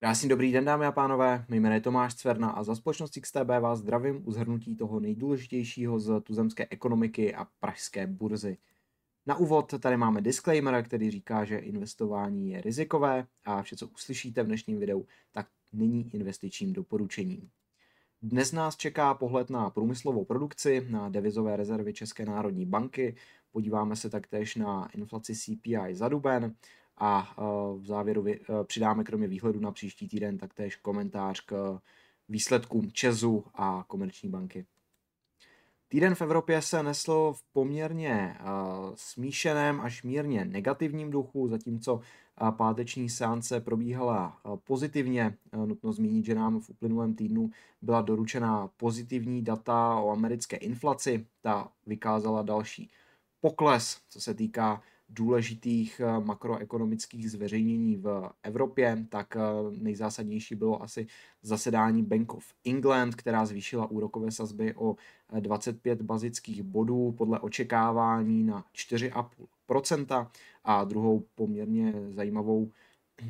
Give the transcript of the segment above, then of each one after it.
Krásný dobrý den, dámy a pánové. Mé jméno je Tomáš Cverna a za společnost XTB vás zdravím u zhrnutí toho nejdůležitějšího z tuzemské ekonomiky a pražské burzy. Na úvod tady máme disclaimer, který říká, že investování je rizikové a vše, co uslyšíte v dnešním videu, tak není investičním doporučením. Dnes nás čeká pohled na průmyslovou produkci, na devizové rezervy České národní banky, podíváme se taktéž na inflaci CPI za duben a eh, v závěru eh, přidáme kromě výhledu na příští týden taktéž komentář k výsledkům Česu a Komerční banky. Týden v Evropě se nesl v poměrně uh, smíšeném až mírně negativním duchu, zatímco páteční seance probíhala pozitivně. Nutno zmínit, že nám v uplynulém týdnu byla doručena pozitivní data o americké inflaci. Ta vykázala další pokles, co se týká důležitých eh, makroekonomických zveřejnění v Evropě, tak eh, nejzásadnější bylo asi zasedání Bank of England, která zvýšila úrokové sazby o 25 eh, bazických bodů podle očekávání na 4,5% a druhou poměrně zajímavou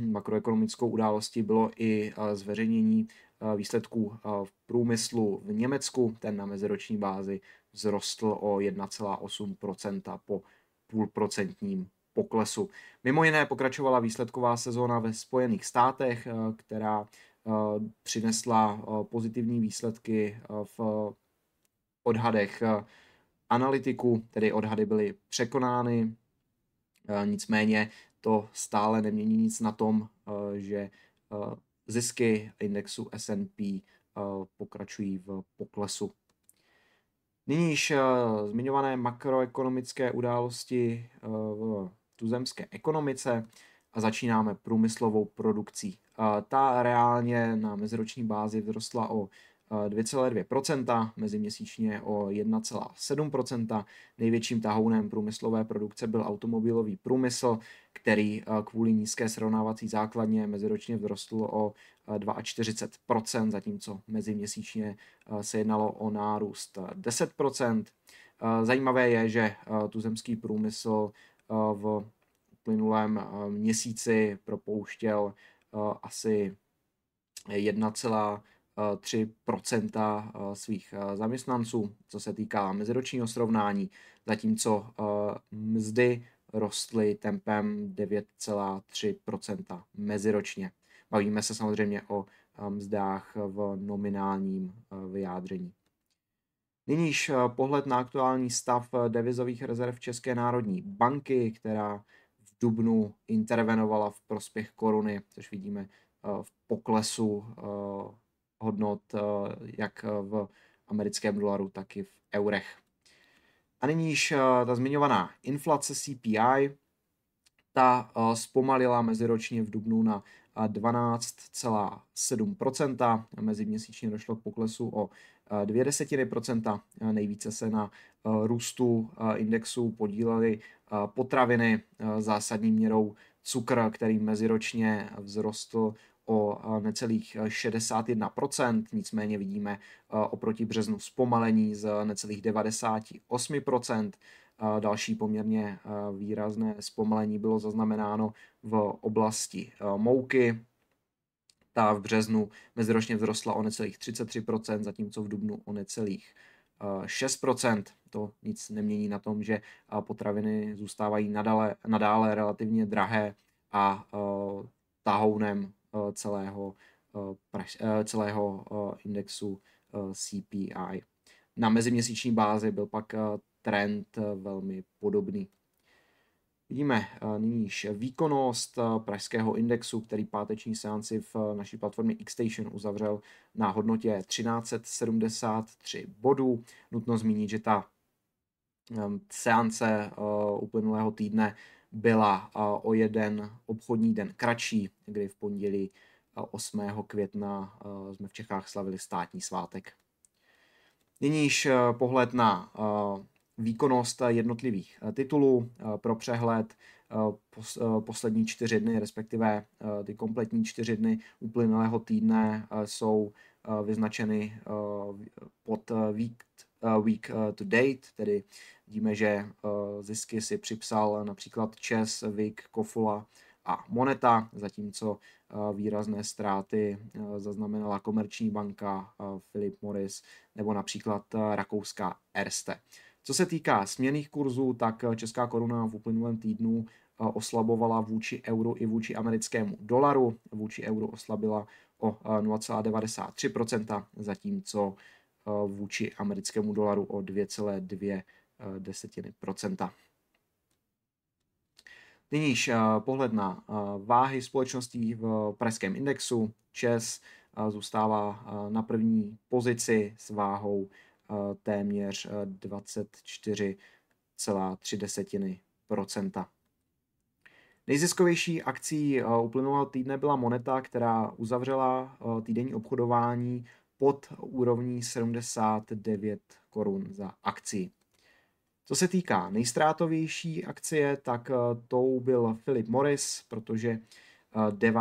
makroekonomickou událostí bylo i zveřejnění výsledků v průmyslu v Německu. Ten na meziroční bázi vzrostl o 1,8% po půlprocentním poklesu. Mimo jiné pokračovala výsledková sezóna ve Spojených státech, eh, která eh, přinesla eh, pozitivní výsledky v odhadech analytiku, tedy odhady byly překonány, nicméně to stále nemění nic na tom, že zisky indexu S&P pokračují v poklesu. Nyní již uh, zmiňované makroekonomické události uh, v tuzemské ekonomice a začínáme průmyslovou produkcí. Uh, ta reálně na meziroční bázi vzrostla o 2,2%, meziměsíčně o 1,7%. Největším tahounem průmyslové produkce byl automobilový průmysl, který kvůli nízké srovnávací základně meziročně vzrostl o 42%, zatímco meziměsíčně se jednalo o nárůst 10%. Zajímavé je, že tuzemský průmysl v plynulém měsíci propouštěl asi 3% svých svých co se týká meziročního srovnání, zatímco mzdy rostly tempem 9,3% meziročně. Bavíme se samozřejmě o mzdách v nominálním vyjádření. Nyníž pohled na aktuální stav devizových rezerv České národní banky, která v Dubnu intervenovala v prospěch koruny, což vidíme v poklesu hodnot eh, jak v americkém dolaru, tak i v eurech. A nyní již eh, ta zmiňovaná inflace CPI, ta eh, zpomalila meziročně v dubnu na 12,7%. Meziměsíčně došlo k poklesu o 2 desetiny procenta. Nejvíce se na růstu indexu podílely potraviny zásadní měrou cukr, který meziročně vzrostl o necelých 61%, nicméně vidíme oproti březnu zpomalení z necelých 98%. Další poměrně výrazné zpomalení bylo zaznamenáno v oblasti mouky. Ta v březnu meziročně vzrostla o necelých 33%, zatímco v dubnu o necelých 6%. To nic nemění na tom, že potraviny zůstávají nadále, nadále relativně drahé a tahounem Eh, celého, eh, eh, celého indexu CPI. Na meziměsíční bázi byl pak trend velmi podobný. Vidíme nyní výkonnost pražského indexu, který páteční seanci v naší platformě Xstation uzavřel na hodnotě 1373 bodů. Nutno zmínit, že ta seance uplynulého týdne byla o jeden obchodní den kratší, kdy v pondělí 8. května jsme v Čechách slavili státní svátek. Nyní již pohled na výkonnost jednotlivých titulů pro přehled poslední čtyři dny, respektive ty kompletní čtyři dny uplynulého týdne jsou vyznačeny pod week, week to date, tedy Vidíme, že eh, zisky si připsal například Čes, Vik, Kofula a Moneta, zatímco výrazné ztráty zaznamenala Komerční banka, Philip Morris nebo například rakouská Erste. Co se týká směných kurzů, tak česká koruna v uplynulém týdnu oslabovala vůči euru i vůči americkému dolaru. Vůči euru oslabila o 0,93%, zatímco vůči americkému dolaru o 2,2 desetiny procenta. Nyníž pohled na váhy společností v pražském indexu. ČES zůstává na první pozici s váhou téměř 24,3 Nejziskovější akcí uplynulého týdne byla Moneta, která uzavřela týdenní obchodování pod úrovní 79 korun za akci. Co se týká nejstrátovější akcie, tak tou byl Philip Morris, protože 9.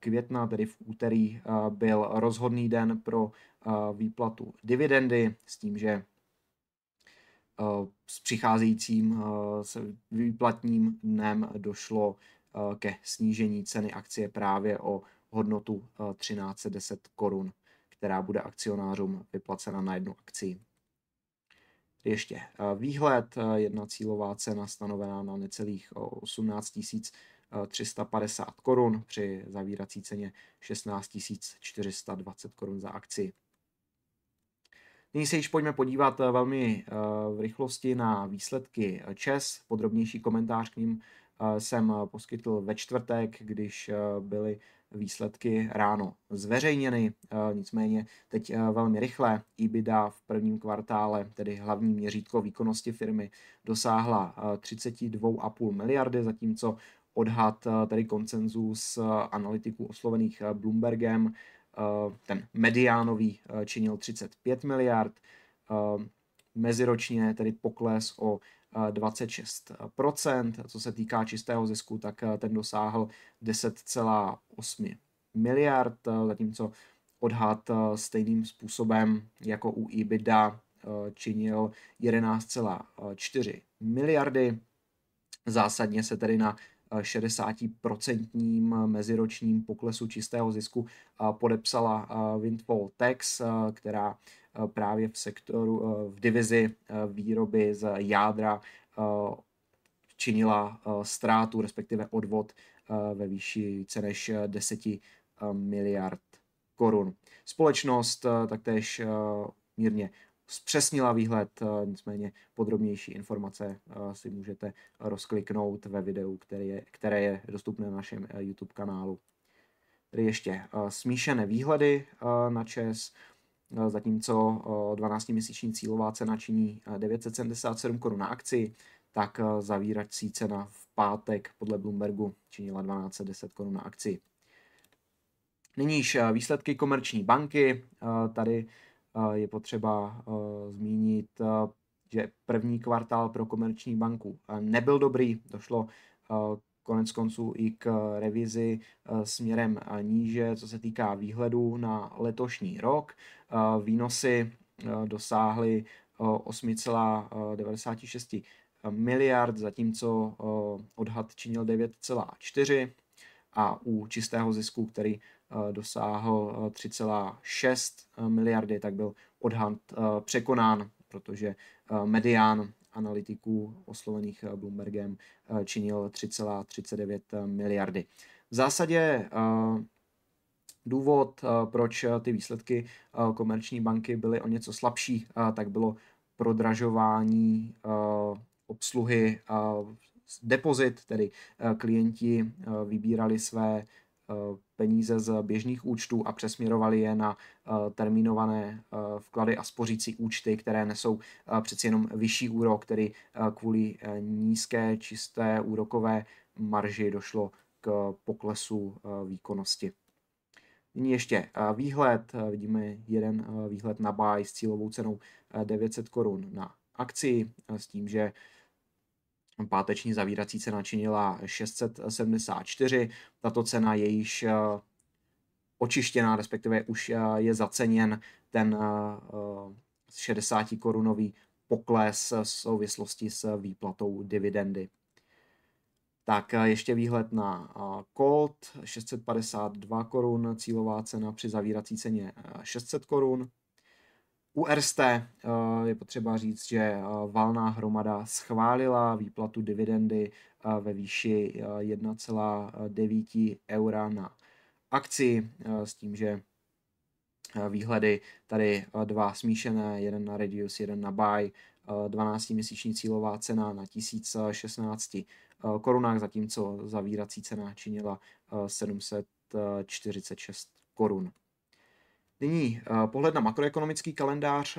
května, tedy v úterý, byl rozhodný den pro výplatu dividendy s tím, že s přicházejícím výplatním dnem došlo ke snížení ceny akcie právě o hodnotu 1310 korun, která bude akcionářům vyplacena na jednu akci. Ještě výhled, jedna cílová cena stanovená na necelých 18 350 korun při zavírací ceně 16 420 korun za akci. Nyní se již pojďme podívat eh, velmi eh, v rychlosti na výsledky ČES. Podrobnější komentář k ním eh, jsem poskytl ve čtvrtek, když byly výsledky ráno zveřejněny. Nicméně teď velmi rychle EBITDA v prvním kvartále, tedy hlavní měřítko výkonnosti firmy, dosáhla 32,5 miliardy, zatímco odhad, tedy koncenzus analytiků oslovených Bloombergem, Eh, ten mediánový eh, činil 35 miliard, eh, meziročně tedy pokles o 26%. Co se týká čistého zisku, tak ten dosáhl 10,8 miliard, zatímco odhad stejným způsobem jako u EBITDA činil 11,4 miliardy. Zásadně se tedy na 60% meziročním poklesu čistého zisku podepsala Windfall Tax, která právě v sektoru, v divizi výroby z jádra činila ztrátu, respektive odvod ve výši více než 10 miliard korun. Společnost taktéž mírně zpřesnila výhled, eh, nicméně podrobnější informace eh, si můžete rozkliknout ve videu, které je, které je dostupné na našem eh, YouTube kanálu. Tedy ještě smíšené výhledy na ČES, zatímco 12-měsíční cílová cena činí 977 korun na akci, tak zavírací cena v pátek podle Bloombergu činila 1210 korun na akci. Nyníž výsledky komerční banky. Tady je potřeba zmínit, že první kvartál pro komerční banku nebyl dobrý, došlo konec konců i k revizi směrem níže, co se týká výhledu na letošní rok. Výnosy dosáhly 8,96 miliard, zatímco odhad činil 9,4 a u čistého zisku, který Eh, dosáhl 3,6 eh, miliardy, tak byl odhad eh, překonán, protože medián analytiků oslovených Bloombergem činil 3,39 miliardy. V zásadě důvod, proč ty výsledky komerční banky byly o něco slabší, tak bylo prodražování obsluhy depozit, tedy klienti vybírali své Eh, peníze z běžných účtů a přesměrovali je na eh, termínované eh, vklady a spořící účty, které nesou přeci jenom vyšší úrok, který kvůli nízké čisté úrokové marži došlo k poklesu výkonnosti. Nyní ještě výhled. Vidíme jeden výhled na buy s cílovou cenou 900 korun na akci s tím, že Páteční zavírací cena činila 674. Tato cena je již eh, očištěná, respektive už eh, je zaceněn ten 60 eh, korunový pokles v souvislosti s výplatou dividendy. Tak ještě výhled na Colt 652 korun, cílová cena při zavírací ceně 600 korun. U RST je potřeba říct, že valná hromada schválila výplatu dividendy ve výši 1,9 eura na akci s tím, že výhledy tady dva smíšené, jeden na reduce, jeden na buy, 12-měsíční cílová cena na 1016 korunách, zatímco zavírací cena činila 746 korun. Nyní pohled na makroekonomický kalendář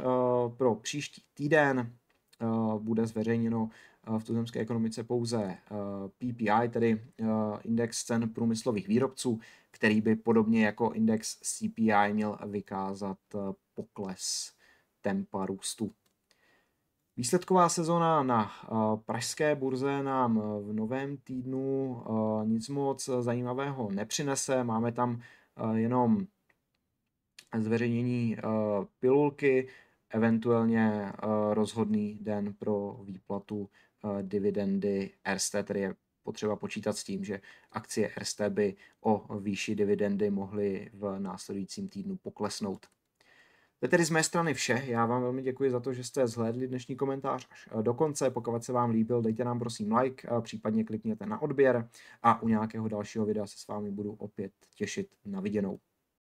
pro příští týden. Bude zveřejněno v tuzemské ekonomice pouze PPI, tedy index cen průmyslových výrobců, který by podobně jako index CPI měl vykázat pokles tempa růstu. Výsledková sezona na pražské burze nám v novém týdnu nic moc zajímavého nepřinese. Máme tam jenom zveřejnění pilulky, eventuálně rozhodný den pro výplatu dividendy RST, tedy je potřeba počítat s tím, že akcie RST by o výši dividendy mohly v následujícím týdnu poklesnout. To je tedy z mé strany vše. Já vám velmi děkuji za to, že jste zhlédli dnešní komentář až do konce. Pokud se vám líbil, dejte nám prosím like, případně klikněte na odběr a u nějakého dalšího videa se s vámi budu opět těšit na viděnou.